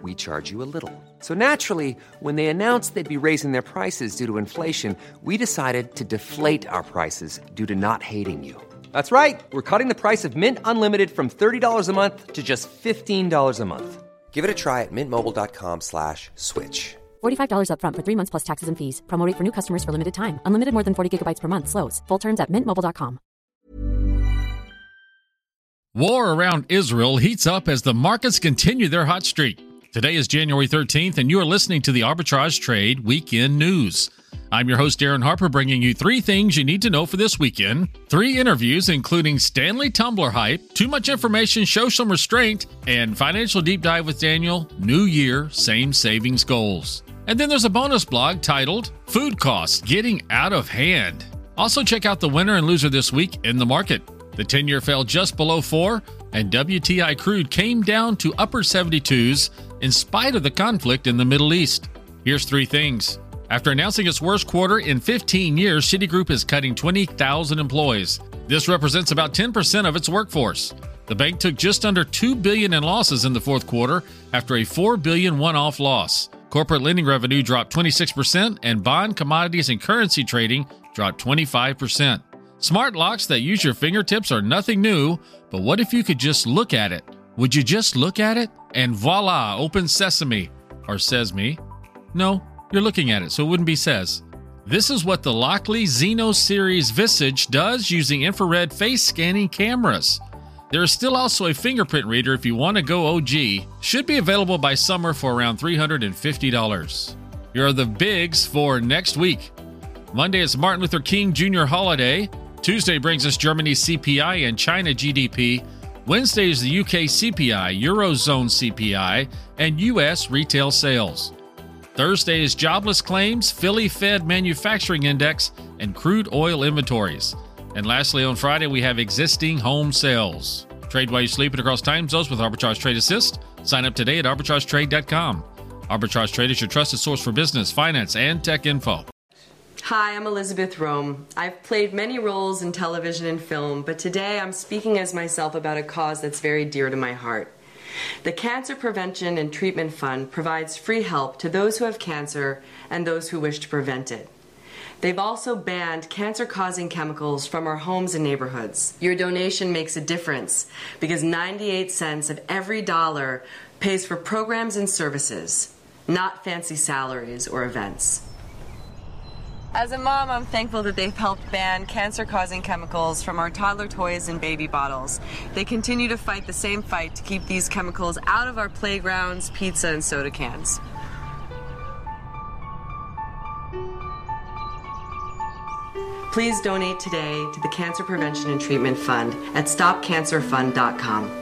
we charge you a little. So naturally, when they announced they'd be raising their prices due to inflation, we decided to deflate our prices due to not hating you. That's right. We're cutting the price of Mint Unlimited from $30 a month to just $15 a month. Give it a try at mintmobile.com slash switch. $45 upfront for three months plus taxes and fees. Promo rate for new customers for limited time. Unlimited more than 40 gigabytes per month. Slows. Full terms at mintmobile.com. War around Israel heats up as the markets continue their hot streak. Today is January 13th, and you are listening to the Arbitrage Trade Weekend News. I'm your host, Darin Harper, bringing you three things you need to know for this weekend, three interviews, including Stanley Tumbler hype, too much information, show some restraint, and financial deep dive with Daniel, New Year, same savings goals. And then there's a bonus blog titled Food Costs Getting Out of Hand. Also, check out the winner and loser this week in the market. The 10 year fell just below four, and WTI crude came down to upper 72s in spite of the conflict in the Middle East. Here's three things. After announcing its worst quarter in 15 years, Citigroup is cutting 20,000 employees. This represents about 10% of its workforce. The bank took just under 2 billion in losses in the fourth quarter after a 4 billion one-off loss. Corporate lending revenue dropped 26% and bond commodities and currency trading dropped 25%. Smart locks that use your fingertips are nothing new, but what if you could just look at it? Would you just look at it? And voila, open sesame. Or says me. No, you're looking at it, so it wouldn't be says. This is what the Lockly Zeno Series Visage does using infrared face scanning cameras. There is still also a fingerprint reader if you want to go OG. Should be available by summer for around $350. Here are the bigs for next week. Monday is Martin Luther King Jr. holiday. Tuesday brings us Germany's CPI and China GDP. Wednesday is the UK CPI, Eurozone CPI, and US retail sales. Thursday is jobless claims, Philly Fed manufacturing index, and crude oil inventories. And lastly, on Friday, we have existing home sales. Trade while you sleep and across time zones with Arbitrage Trade Assist. Sign up today at arbitragetrade.com. Arbitrage Trade is your trusted source for business, finance, and tech info. Hi, I'm Elizabeth Rohm. I've played many roles in television and film, but today I'm speaking as myself about a cause that's very dear to my heart. The Cancer Prevention and Treatment Fund provides free help to those who have cancer and those who wish to prevent it. They've also banned cancer causing chemicals from our homes and neighborhoods. Your donation makes a difference because 98 cents of every dollar pays for programs and services, not fancy salaries or events. As a mom, I'm thankful that they've helped ban cancer causing chemicals from our toddler toys and baby bottles. They continue to fight the same fight to keep these chemicals out of our playgrounds, pizza, and soda cans. Please donate today to the Cancer Prevention and Treatment Fund at stopcancerfund.com.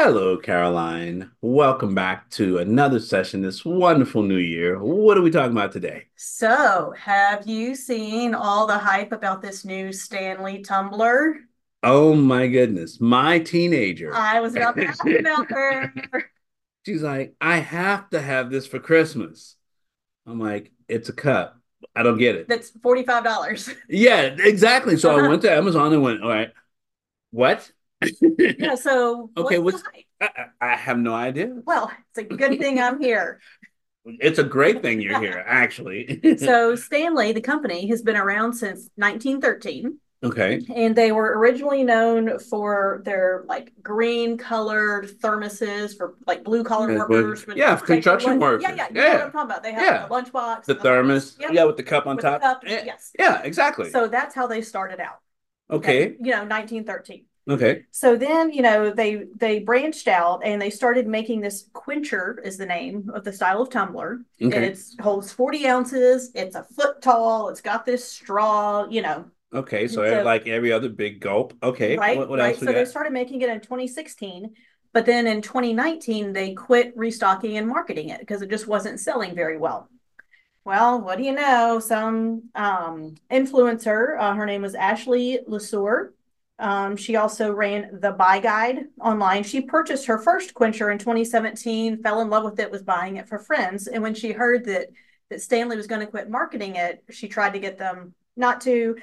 Hello, Caroline. Welcome back to another session this wonderful new year. What are we talking about today? So, have you seen all the hype about this new Stanley tumbler? Oh my goodness, my teenager. I was about to ask about her. She's like, I have to have this for Christmas. I'm like, it's a cup. I don't get it. That's $45. Yeah, exactly. So I went to Amazon and went, all right, what? Yeah, so Okay, what's what's- the? I, I have no idea. Well, it's a good thing I'm here. It's a great thing you're here, actually. So, Stanley, the company, has been around since 1913, okay. and they were originally known for their like green colored thermoses for like blue collar Yeah, workers. but- yeah, construction workers. yeah, you know Yeah. what I'm talking about. They have Yeah. a lunchbox, The thermos. Yep. Yeah, with the cup on With the top. cup, yeah. yes. Yeah, exactly. So that's how they started out. okay. You know, 1913. Okay. So then, you know, they they branched out and they started making this quencher is the name of the style of tumbler. And Okay. it holds 40 ounces, it's a foot tall, it's got this straw, you know, Okay. So, So- like every other big gulp. Okay. right? What, what right. So they started making it in 2016, but then in 2019 they quit restocking and marketing it because it just wasn't selling very well. Well, what do you know? Some um, influencer, uh, her name was Ashley Lesueur. Um, she also ran the Buy Guide online. She purchased her first quencher in 2017, fell in love with it, was buying it for friends. And when she heard that that Stanley was going to quit marketing it, she tried to get them not to.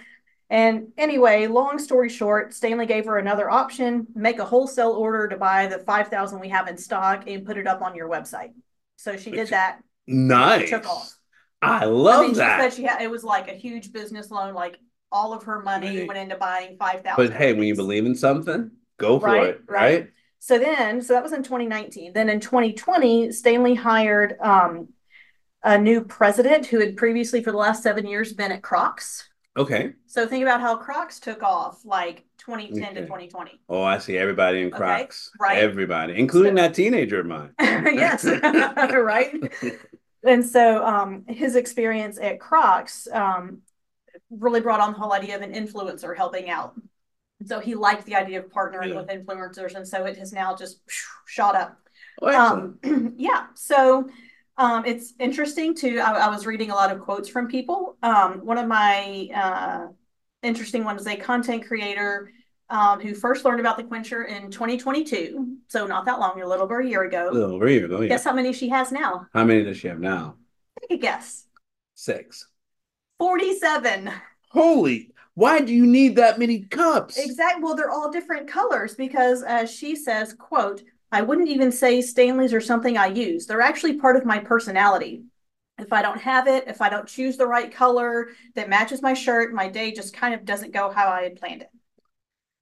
And anyway, long story short, Stanley gave her another option: make a wholesale order to buy the 5,000 we have in stock and put it up on your website. So she did that. Nice. Took off. I love I mean, that. She said she had it was like a huge business loan, like all of her money Right. went into buying five thousand. but hey, when you believe in something, go for Right, it, right. right? So then, so that was in 2019. Then in 2020, Stanley hired um, a new president who had previously, for the last seven years, been at Crocs. Okay. So think about how Crocs took off, like 2010 to 2020. Oh, I see everybody in Okay, Crocs. right. Everybody, including So- that teenager of mine. yes, right. And so um, his experience at Crocs um, really brought on the whole idea of an influencer helping out. So he liked the idea of partnering Yeah. with influencers, and so it has now just shot up. Um, yeah. So um, it's interesting too. I, I was reading a lot of quotes from people. Um, one of my uh, interesting ones is a content creator um, who first learned about the quencher in 2022. So not that long, a little over a year ago. a little over a year ago. Yeah. Guess how many she has now? How many does she have now? Take a guess. Six. 47. Holy! Why do you need that many cups? Exactly. Well, they're all different colors because, as she says, quote, I wouldn't even say Stanley's are something I use. They're actually part of my personality. If I don't have it, if I don't choose the right color that matches my shirt, my day just kind of doesn't go how I had planned it.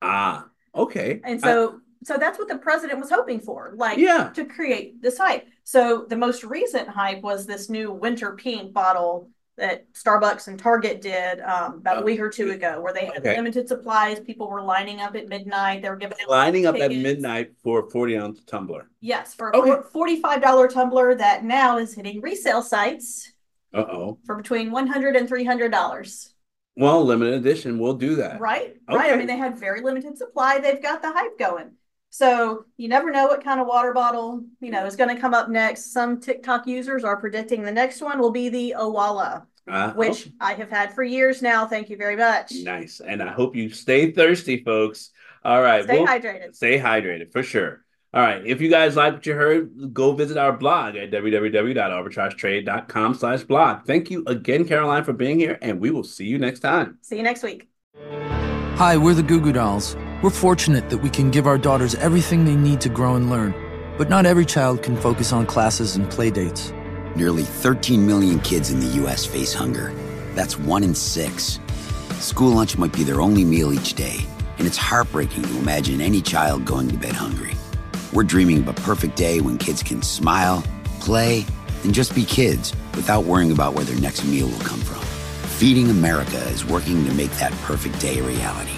Ah, okay. And so, so that's what the president was hoping for, like Yeah. to create this hype. So the most recent hype was this new winter pink bottle that Starbucks and Target did um, about a week or two ago, where they had Okay. limited supplies. People were lining up at midnight. They were giving lining up at midnight for a forty ounce tumbler. Yes, for a Okay. four- forty-five dollar tumbler that now is hitting resale sites Uh oh. for between one hundred and three hundred dollars. Well, limited edition. We'll do that. Right, right. I mean, they had very limited supply. They've got the hype going. So you never know what kind of water bottle you know is going to come up next. Some TikTok users are predicting the next one will be the Owala, Uh, which okay. I have had for years now. Thank you very much. Nice. And I hope you stay thirsty, folks. All right. Stay we'll- hydrated. Stay hydrated for sure. All right. If you guys like what you heard, go visit our blog at www.arbitragetrade.com slash blog. Thank you again, Caroline, for being here, and we will see you next time. See you next week. Hi, we're the Goo Goo Dolls. We're fortunate that we can give our daughters everything they need to grow and learn. But not every child can focus on classes and play dates. Nearly 13 million kids in the U.S. face hunger. That's one in six. School lunch might be their only meal each day, and it's heartbreaking to imagine any child going to bed hungry. We're dreaming of a perfect day when kids can smile, play, and just be kids without worrying about where their next meal will come from. Feeding America is working to make that perfect day a reality.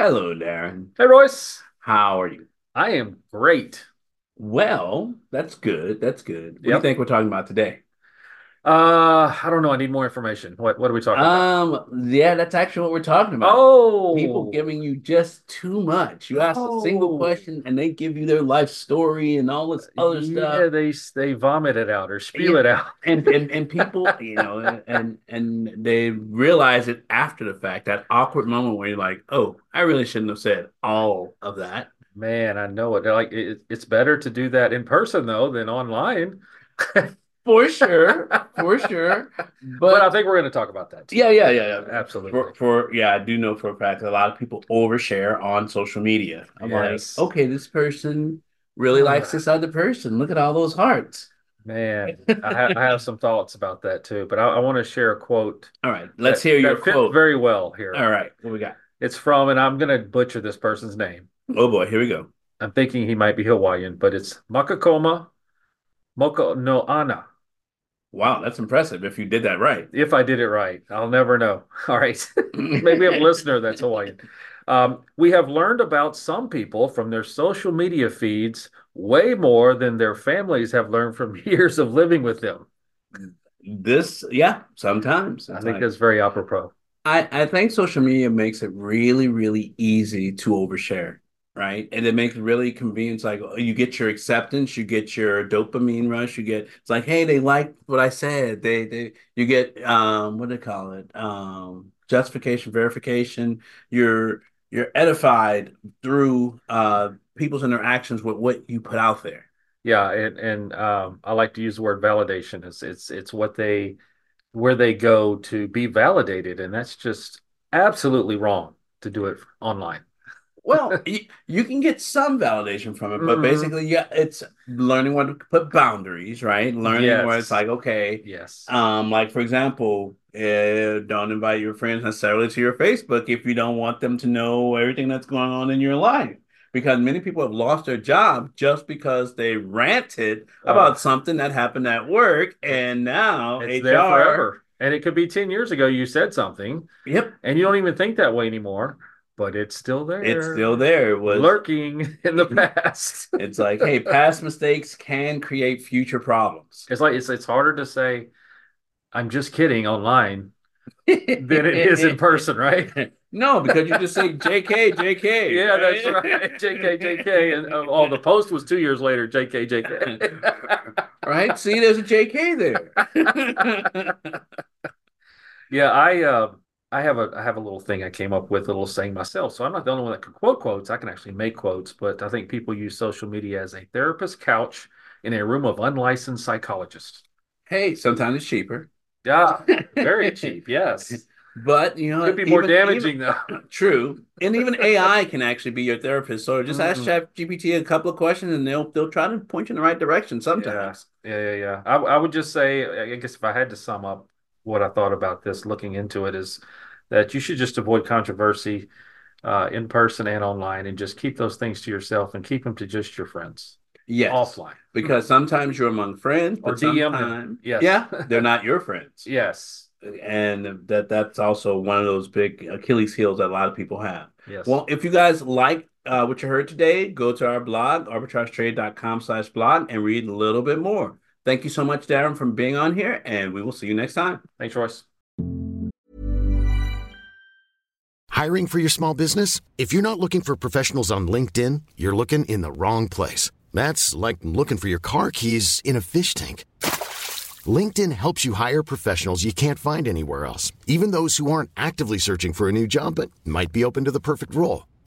Hello, Darin. Hey, Royce. How are you? I am great. Well, that's good. That's good. What do you think we're talking about today? Uh, I don't know. I need more information. What What are we talking about? Um, yeah, that's actually what we're talking about. Oh, People giving you just too much. You ask a single Oh. question and they give you their life story and all this other yeah, stuff. Yeah, they they vomit it out or spew Yeah. it out. And, and and people, you know, and and they realize it after the fact, that awkward moment where you're like, oh, I really shouldn't have said all of that. Man, I know it. Like it, it's better to do that in person though than online. For sure. For sure. But, But, I think we're going to talk about that. Too. yeah, yeah, yeah, yeah. absolutely. For, for yeah, I do know for a fact that a lot of people overshare on social media. I'm Yes. like, okay, this person really likes ah. this other person. Look at all those hearts. Man, I, ha- I have some thoughts about that too. But I, I want to share a quote. All right, let's that- hear your that fit quote. very well here. All right, what we got? It's from, and I'm going to butcher this person's name. Oh boy, here we go. I'm thinking he might be Hawaiian, but it's Makakoma Moka no Ana. Wow, that's impressive if you did that right. If I did it right, I'll never know. All right. Maybe a listener that's Hawaiian. Um, we have learned about some people from their social media feeds way more than their families have learned from years of living with them. This, yeah, sometimes. I think that's very apropos. I, I think social media makes it really, really easy to overshare right? And it makes really convenient. Like you get your acceptance, you get your dopamine rush, you get it's like, hey, they like what I said. They they you get um what do they call it? Um justification, verification. You're you're edified through uh people's interactions with what you put out there. Yeah, and and um, I like to use the word validation. It's it's it's what they where they go to be validated, and that's just absolutely wrong to do it online well, you, you, can get some validation from it, but mm-hmm. basically, yeah, it's learning when to put boundaries, right? Learning yes. where it's like, okay, yes, um, like for example, uh, don't invite your friends necessarily to your Facebook if you don't want them to know everything that's going on in your life. Because many people have lost their job just because they ranted oh. about something that happened at work, and now it's HR, there forever. And it could be ten years ago you said something. Yep. And you don't even think that way anymore but it's still there. It's still there. It was lurking in the past. it's like, hey, past mistakes can create future problems. It's like it's it's harder to say, "I'm just kidding" online than it is in person, right? No, because you just say JK, JK. Yeah, that's right. JK, JK. And uh, oh, the post was two years later, JK, JK. right? See, there's a JK there. yeah, I uh, I have a I have a little thing I came up with, a little saying myself. So I'm not the only one that can quote quotes. I can actually make quotes, but I think people use social media as a therapist couch in a room of unlicensed psychologists. Hey, sometimes it's cheaper. Yeah, very cheap. Yes. But you know, could be more even, damaging even, though. True, and even AI can actually be your therapist. So just mm-hmm. ask Chat GPT a couple of questions, and they'll they'll try to point you in the right direction. Sometimes. Yeah, yeah, yeah. yeah. I, I would just say, I guess if I had to sum up what I thought about this looking into it is that you should just avoid controversy uh, in person and online and just keep those things to yourself and keep them to just your friends. Yes. Offline. Because sometimes you're among friends, or DM them. Yes. Yeah. They're not your friends. yes. And that that's also one of those big Achilles heels that a lot of people have. Yes. Well, if you guys like uh, what you heard today, go to our blog, arbitragetrade.com slash blog, and read a little bit more. Thank you so much, Darin, for being on here, and we will see you next time. Thanks, Royce. Hiring for your small business? If you're not looking for professionals on LinkedIn, you're looking in the wrong place. That's like looking for your car keys in a fish tank. LinkedIn helps you hire professionals you can't find anywhere else, even those who aren't actively searching for a new job but might be open to the perfect role.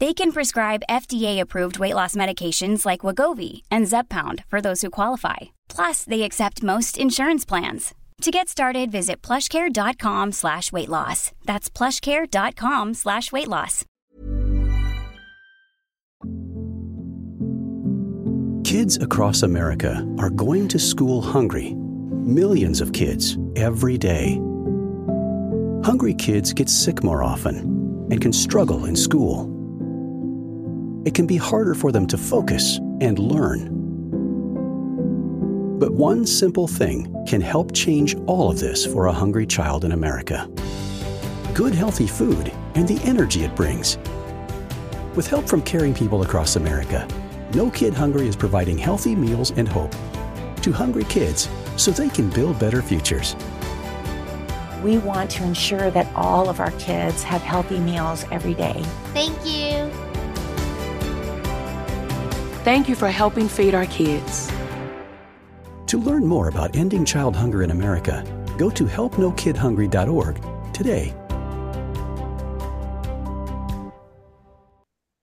They can prescribe FDA-approved weight loss medications like Wegovy and Zepbound for those who qualify. Plus, they accept most insurance plans. To get started, visit plushcare.com slash weight loss. That's plushcare.com slash weight loss. Kids across America are going to school hungry. Millions of kids every day. Hungry kids get sick more often and can struggle in school it can be harder for them to focus and learn. But one simple thing can help change all of this for a hungry child in America good, healthy food and the energy it brings. With help from caring people across America, No Kid Hungry is providing healthy meals and hope to hungry kids so they can build better futures. We want to ensure that all of our kids have healthy meals every day. Thank you. Thank you for helping feed our kids. To learn more about ending child hunger in America, go to helpnokidhungry.org today.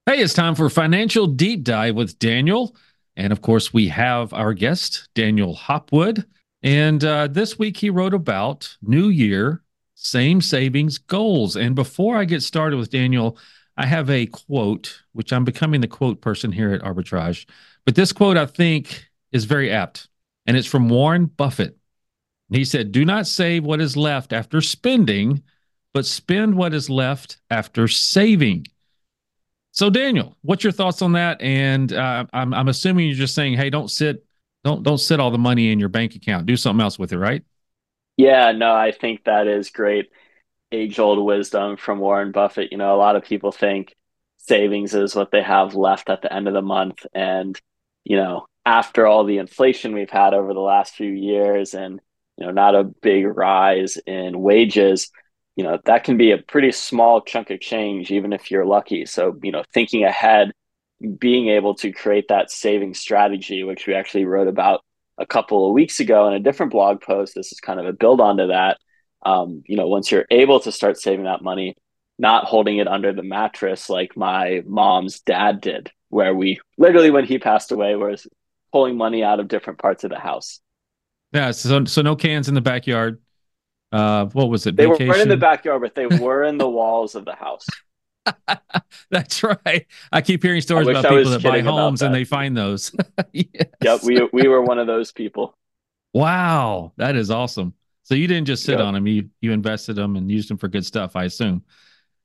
Hey, it's time for financial deep dive with Daniel. And of course, we have our guest, Daniel Hopwood. And uh, this week he wrote about New Year, same savings goals. And before I get started with Daniel, I have a quote, which I'm becoming the quote person here at Arbitrage. But this quote I think is very apt, and it's from Warren Buffett. He said, Do not save what is left after spending, but spend what is left after saving. So, Daniel, what's your thoughts on that? And uh, I'm, I'm assuming you're just saying, hey, don't sit, don't don't sit all the money in your bank account. Do something else with it, right? Yeah, no, I think that is great age old wisdom from Warren Buffett. You know, a lot of people think savings is what they have left at the end of the month. And, you know, after all the inflation we've had over the last few years and, you know, not a big rise in wages, you know, that can be a pretty small chunk of change, even if you're lucky. So, you know, thinking ahead, being able to create that saving strategy, which we actually wrote about a couple of weeks ago in a different blog post. This is kind of a build onto that um, you know, once you're able to start saving that money, not holding it under the mattress like my mom's dad did, where we literally, when he passed away, was pulling money out of different parts of the house. Yeah. So, so no cans in the backyard. Uh, what was it? They Vacation? weren't in the backyard, but they were in the walls of the house. That's right. I keep hearing stories about people that buy homes that. and they find those. yes. Yep, we we were one of those people. Wow, that is awesome. So you didn't just sit yep. on them; you you invested them and used them for good stuff. I assume.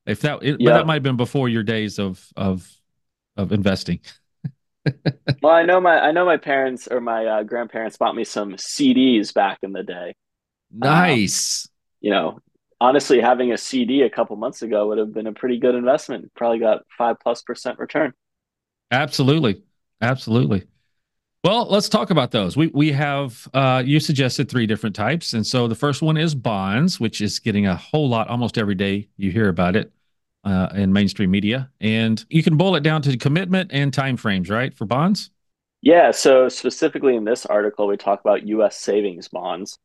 If that, it, but that might have been before your days of of of investing. well, I know my I know my parents or my uh, grandparents bought me some CDs back in the day. Nice. Um, you know, honestly, having a CD a couple months ago would have been a pretty good investment. Probably got five plus percent return. Absolutely, absolutely. Well, let's talk about those. We we have uh, you suggested three different types, and so the first one is bonds, which is getting a whole lot almost every day. You hear about it uh, in mainstream media, and you can boil it down to commitment and time frames, right, for bonds. Yeah. So specifically in this article, we talk about U.S. savings bonds,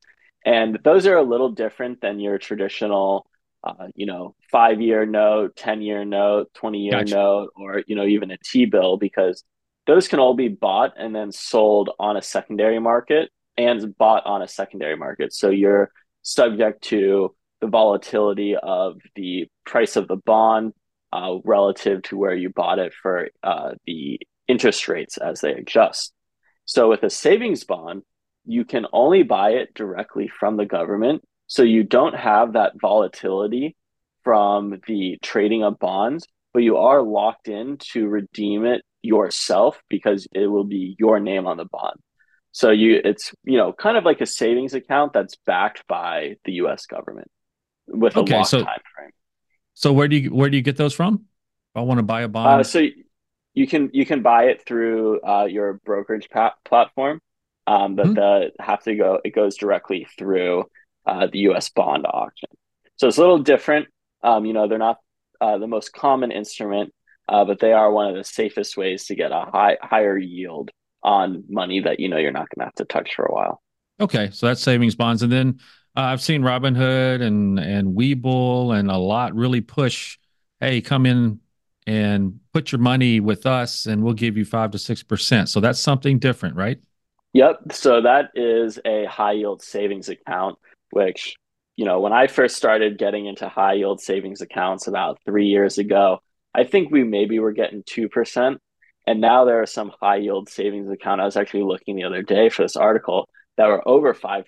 and those are a little different than your traditional, uh, you know, five-year note, ten-year note, twenty-year gotcha. note, or you know, even a T bill, because those can all be bought and then sold on a secondary market and bought on a secondary market. So you're subject to the volatility of the price of the bond uh, relative to where you bought it for uh, the interest rates as they adjust. So with a savings bond, you can only buy it directly from the government. So you don't have that volatility from the trading of bonds, but you are locked in to redeem it yourself because it will be your name on the bond. So you it's you know kind of like a savings account that's backed by the US government with okay, a long so, time frame. So where do you where do you get those from? If I want to buy a bond. Uh, so you can you can buy it through uh, your brokerage pa- platform, um, but mm-hmm. the have to go it goes directly through uh, the U.S. bond auction. So it's a little different. Um, you know, they're not uh, the most common instrument, uh, but they are one of the safest ways to get a high higher yield on money that you know you're not going to have to touch for a while. Okay, so that's savings bonds, and then uh, I've seen Robinhood and and Webull and a lot really push. Hey, come in and put your money with us, and we'll give you five to six percent. So that's something different, right? Yep. So that is a high yield savings account, which you know when I first started getting into high yield savings accounts about three years ago, I think we maybe were getting 2%. And now there are some high yield savings account. I was actually looking the other day for this article that were over 5%.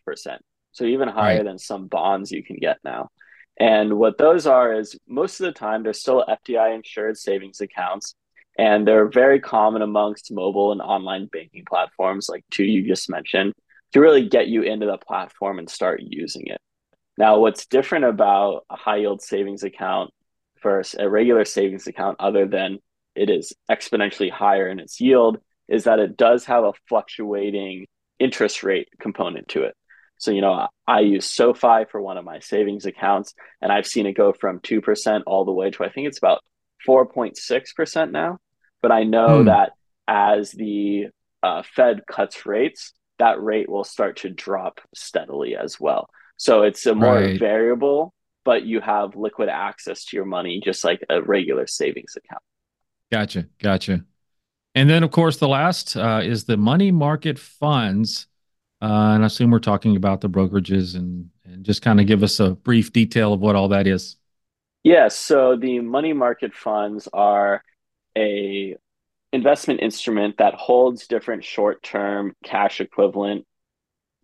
So even higher right. than some bonds you can get now. And what those are is most of the time they're still FDI insured savings accounts. And they're very common amongst mobile and online banking platforms like two you just mentioned to really get you into the platform and start using it. Now, what's different about a high yield savings account for a regular savings account, other than it is exponentially higher in its yield, is that it does have a fluctuating interest rate component to it. So, you know, I use SoFi for one of my savings accounts, and I've seen it go from 2% all the way to I think it's about 4.6% now. But I know hmm. that as the uh, Fed cuts rates, that rate will start to drop steadily as well. So it's a more right. variable but you have liquid access to your money just like a regular savings account. Gotcha. Gotcha. And then, of course, the last uh, is the money market funds. Uh, and I assume we're talking about the brokerages and, and just kind of give us a brief detail of what all that is. Yeah, so the money market funds are a investment instrument that holds different short-term cash equivalent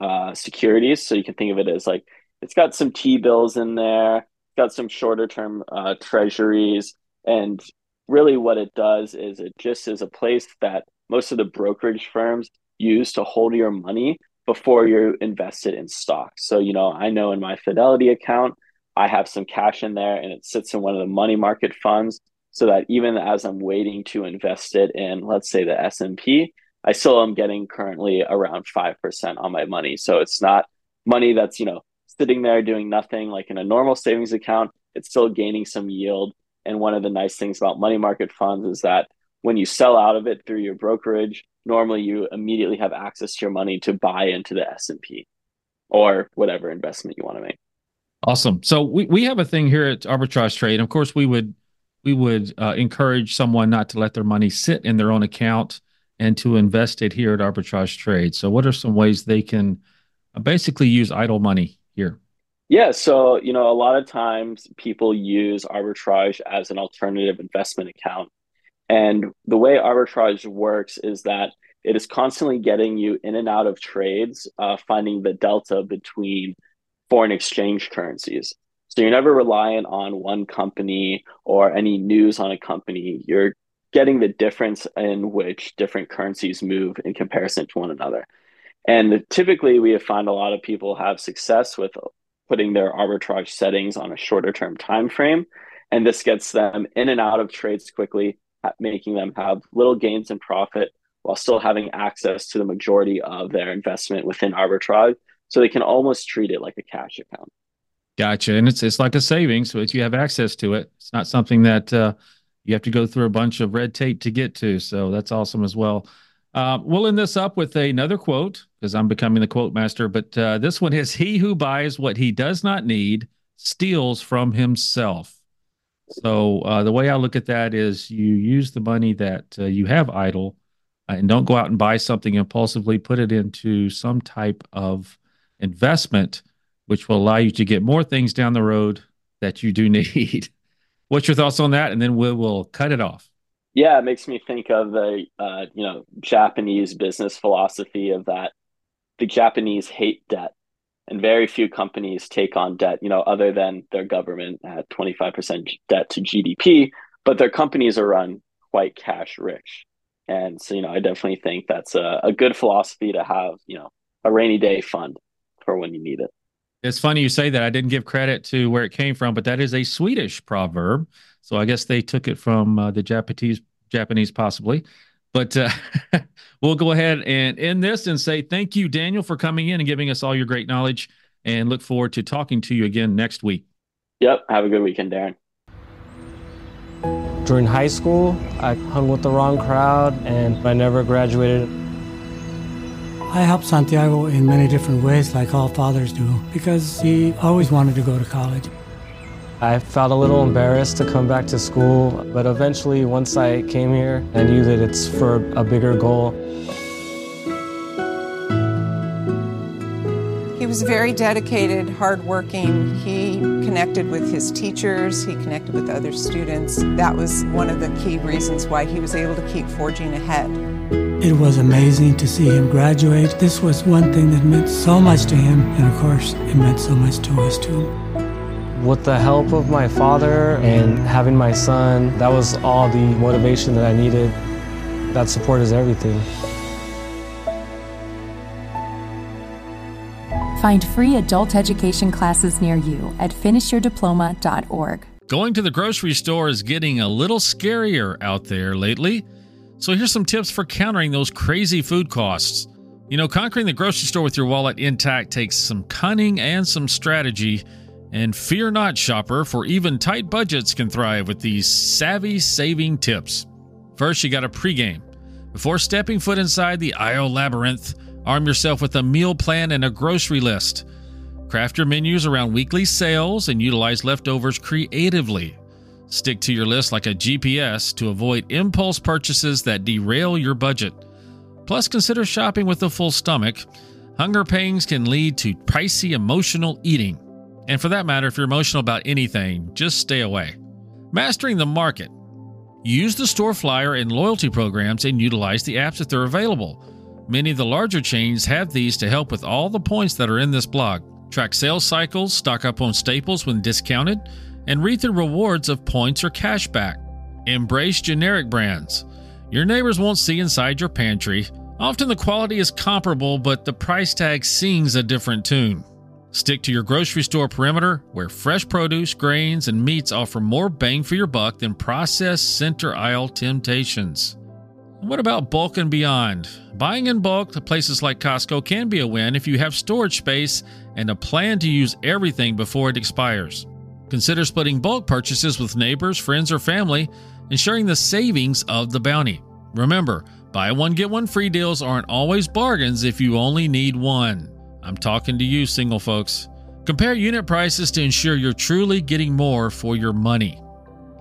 uh, securities. So you can think of it as like it's got some T bills in there, got some shorter term uh, treasuries, and really what it does is it just is a place that most of the brokerage firms use to hold your money before you're invested in stocks. So, you know, I know in my Fidelity account, I have some cash in there and it sits in one of the money market funds so that even as I'm waiting to invest it in, let's say the S&P, I still am getting currently around 5% on my money. So it's not money that's, you know, sitting there doing nothing like in a normal savings account. It's still gaining some yield. And one of the nice things about money market funds is that when you sell out of it through your brokerage, normally you immediately have access to your money to buy into the S&P or whatever investment you want to make. Awesome. So we, we have a thing here at Arbitrage Trade. Of course, we would we would uh, encourage someone not to let their money sit in their own account and to invest it here at Arbitrage Trade. So, what are some ways they can uh, basically use idle money here? Yeah, so you know, a lot of times people use arbitrage as an alternative investment account. And the way arbitrage works is that it is constantly getting you in and out of trades, uh, finding the delta between foreign exchange currencies. So you're never reliant on one company or any news on a company. You're getting the difference in which different currencies move in comparison to one another. And typically, we have found a lot of people have success with putting their arbitrage settings on a shorter term time frame, and this gets them in and out of trades quickly, making them have little gains in profit while still having access to the majority of their investment within arbitrage. So they can almost treat it like a cash account. Gotcha, and it's it's like a savings, so you have access to it. It's not something that uh, you have to go through a bunch of red tape to get to. So that's awesome as well. Uh, we'll end this up with another quote because I'm becoming the quote master. But uh, this one is He who buys what he does not need steals from himself. So uh, the way I look at that is you use the money that uh, you have idle uh, and don't go out and buy something impulsively, put it into some type of investment, which will allow you to get more things down the road that you do need. What's your thoughts on that? And then we will cut it off. Yeah, it makes me think of the uh, you know Japanese business philosophy of that the Japanese hate debt, and very few companies take on debt. You know, other than their government at twenty five percent debt to GDP, but their companies are run quite cash rich, and so you know I definitely think that's a, a good philosophy to have. You know, a rainy day fund for when you need it. It's funny you say that. I didn't give credit to where it came from, but that is a Swedish proverb. So I guess they took it from uh, the Japanese, Japanese possibly. But uh, we'll go ahead and end this and say thank you, Daniel, for coming in and giving us all your great knowledge. And look forward to talking to you again next week. Yep. Have a good weekend, Darin. During high school, I hung with the wrong crowd and I never graduated. I helped Santiago in many different ways, like all fathers do, because he always wanted to go to college. I felt a little embarrassed to come back to school, but eventually, once I came here, I knew that it's for a bigger goal. He was very dedicated, hardworking. He connected with his teachers, he connected with other students. That was one of the key reasons why he was able to keep forging ahead. It was amazing to see him graduate. This was one thing that meant so much to him, and of course, it meant so much to us too. With the help of my father and having my son, that was all the motivation that I needed. That support is everything. Find free adult education classes near you at finishyourdiploma.org. Going to the grocery store is getting a little scarier out there lately. So here's some tips for countering those crazy food costs. You know, conquering the grocery store with your wallet intact takes some cunning and some strategy. And fear not, shopper, for even tight budgets can thrive with these savvy saving tips. First, you got a pregame. Before stepping foot inside the aisle labyrinth, arm yourself with a meal plan and a grocery list. Craft your menus around weekly sales and utilize leftovers creatively. Stick to your list like a GPS to avoid impulse purchases that derail your budget. Plus, consider shopping with a full stomach. Hunger pains can lead to pricey emotional eating. And for that matter, if you're emotional about anything, just stay away. Mastering the market. Use the store flyer and loyalty programs and utilize the apps if they're available. Many of the larger chains have these to help with all the points that are in this blog. Track sales cycles, stock up on staples when discounted, and reap the rewards of points or cashback. Embrace generic brands. Your neighbors won't see inside your pantry. Often the quality is comparable, but the price tag sings a different tune. Stick to your grocery store perimeter where fresh produce, grains, and meats offer more bang for your buck than processed center aisle temptations. What about bulk and beyond? Buying in bulk at places like Costco can be a win if you have storage space and a plan to use everything before it expires. Consider splitting bulk purchases with neighbors, friends, or family and sharing the savings of the bounty. Remember, buy one get one free deals aren't always bargains if you only need one. I'm talking to you, single folks. Compare unit prices to ensure you're truly getting more for your money.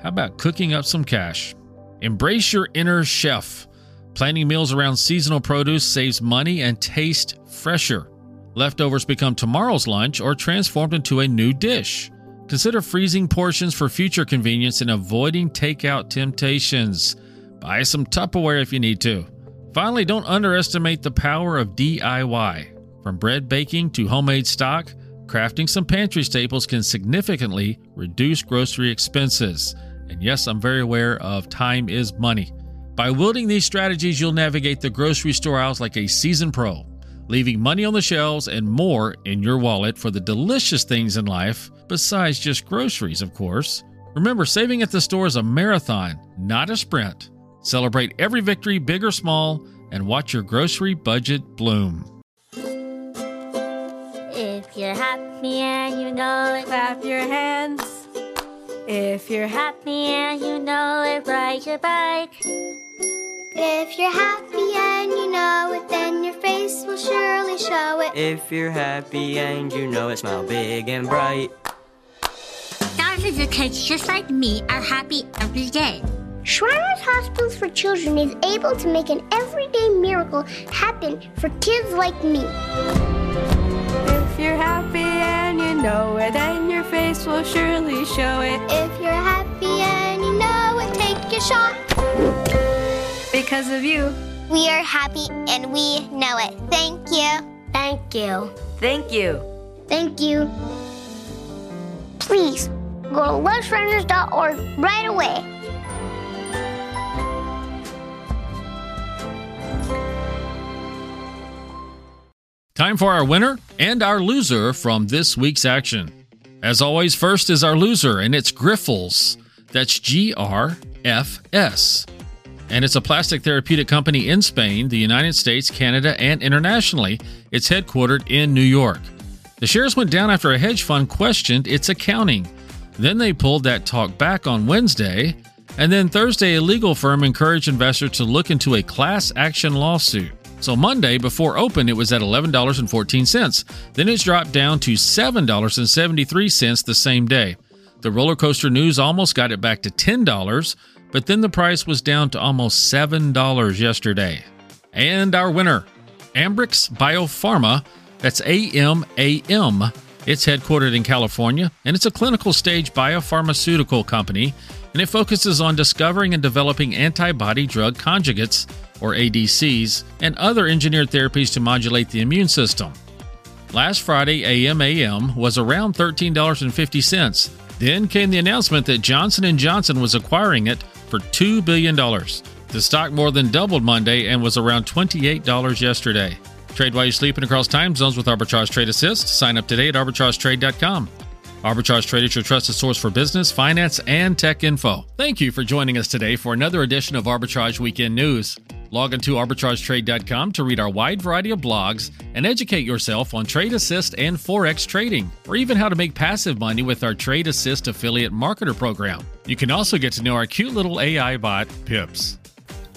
How about cooking up some cash? Embrace your inner chef. Planning meals around seasonal produce saves money and taste fresher. Leftovers become tomorrow's lunch or transformed into a new dish. Consider freezing portions for future convenience and avoiding takeout temptations. Buy some Tupperware if you need to. Finally, don't underestimate the power of DIY. From bread baking to homemade stock, crafting some pantry staples can significantly reduce grocery expenses. And yes, I'm very aware of time is money. By wielding these strategies, you'll navigate the grocery store aisles like a seasoned pro, leaving money on the shelves and more in your wallet for the delicious things in life, besides just groceries, of course. Remember, saving at the store is a marathon, not a sprint. Celebrate every victory, big or small, and watch your grocery budget bloom. If you're happy and you know it, clap your hands. If you're happy and you know it, ride your bike. If you're happy and you know it, then your face will surely show it. If you're happy and you know it, smile big and bright. Thousands of kids just like me are happy every day. Shriners Hospitals for Children is able to make an everyday miracle happen for kids like me. If you're happy and you know it, then your face will surely show it. If you're happy and you know it, take a shot. Because of you, we are happy and we know it. Thank you. Thank you. Thank you. Thank you. Please go to loveshriners.org right away. Time for our winner and our loser from this week's action. As always, first is our loser, and it's Grifols. That's G R F S. And it's a plastic therapeutic company in Spain, the United States, Canada, and internationally. It's headquartered in New York. The shares went down after a hedge fund questioned its accounting. Then they pulled that talk back on Wednesday. And then Thursday, a legal firm encouraged investors to look into a class action lawsuit. So Monday, before open, it was at $11.14. Then it's dropped down to $7.73 the same day. The roller coaster news almost got it back to $10, but then the price was down to almost $7 yesterday. And our winner, Ambrx Biopharma, that's A M A M. It's headquartered in California, and it's a clinical stage biopharmaceutical company, and it focuses on discovering and developing antibody drug conjugates or ADCs, and other engineered therapies to modulate the immune system. Last Friday, AMAM was around $13.50. Then came the announcement that Johnson & Johnson was acquiring it for $2 billion. The stock more than doubled Monday and was around $28 yesterday. Trade while you're sleeping across time zones with Arbitrage Trade Assist. Sign up today at arbitragetrade.com. Arbitrage Trade is your trusted source for business, finance, and tech info. Thank you for joining us today for another edition of Arbitrage Weekend News. Log into arbitragetrade.com to read our wide variety of blogs and educate yourself on Trade Assist and Forex trading, or even how to make passive money with our Trade Assist affiliate marketer program. You can also get to know our cute little AI bot, Pips.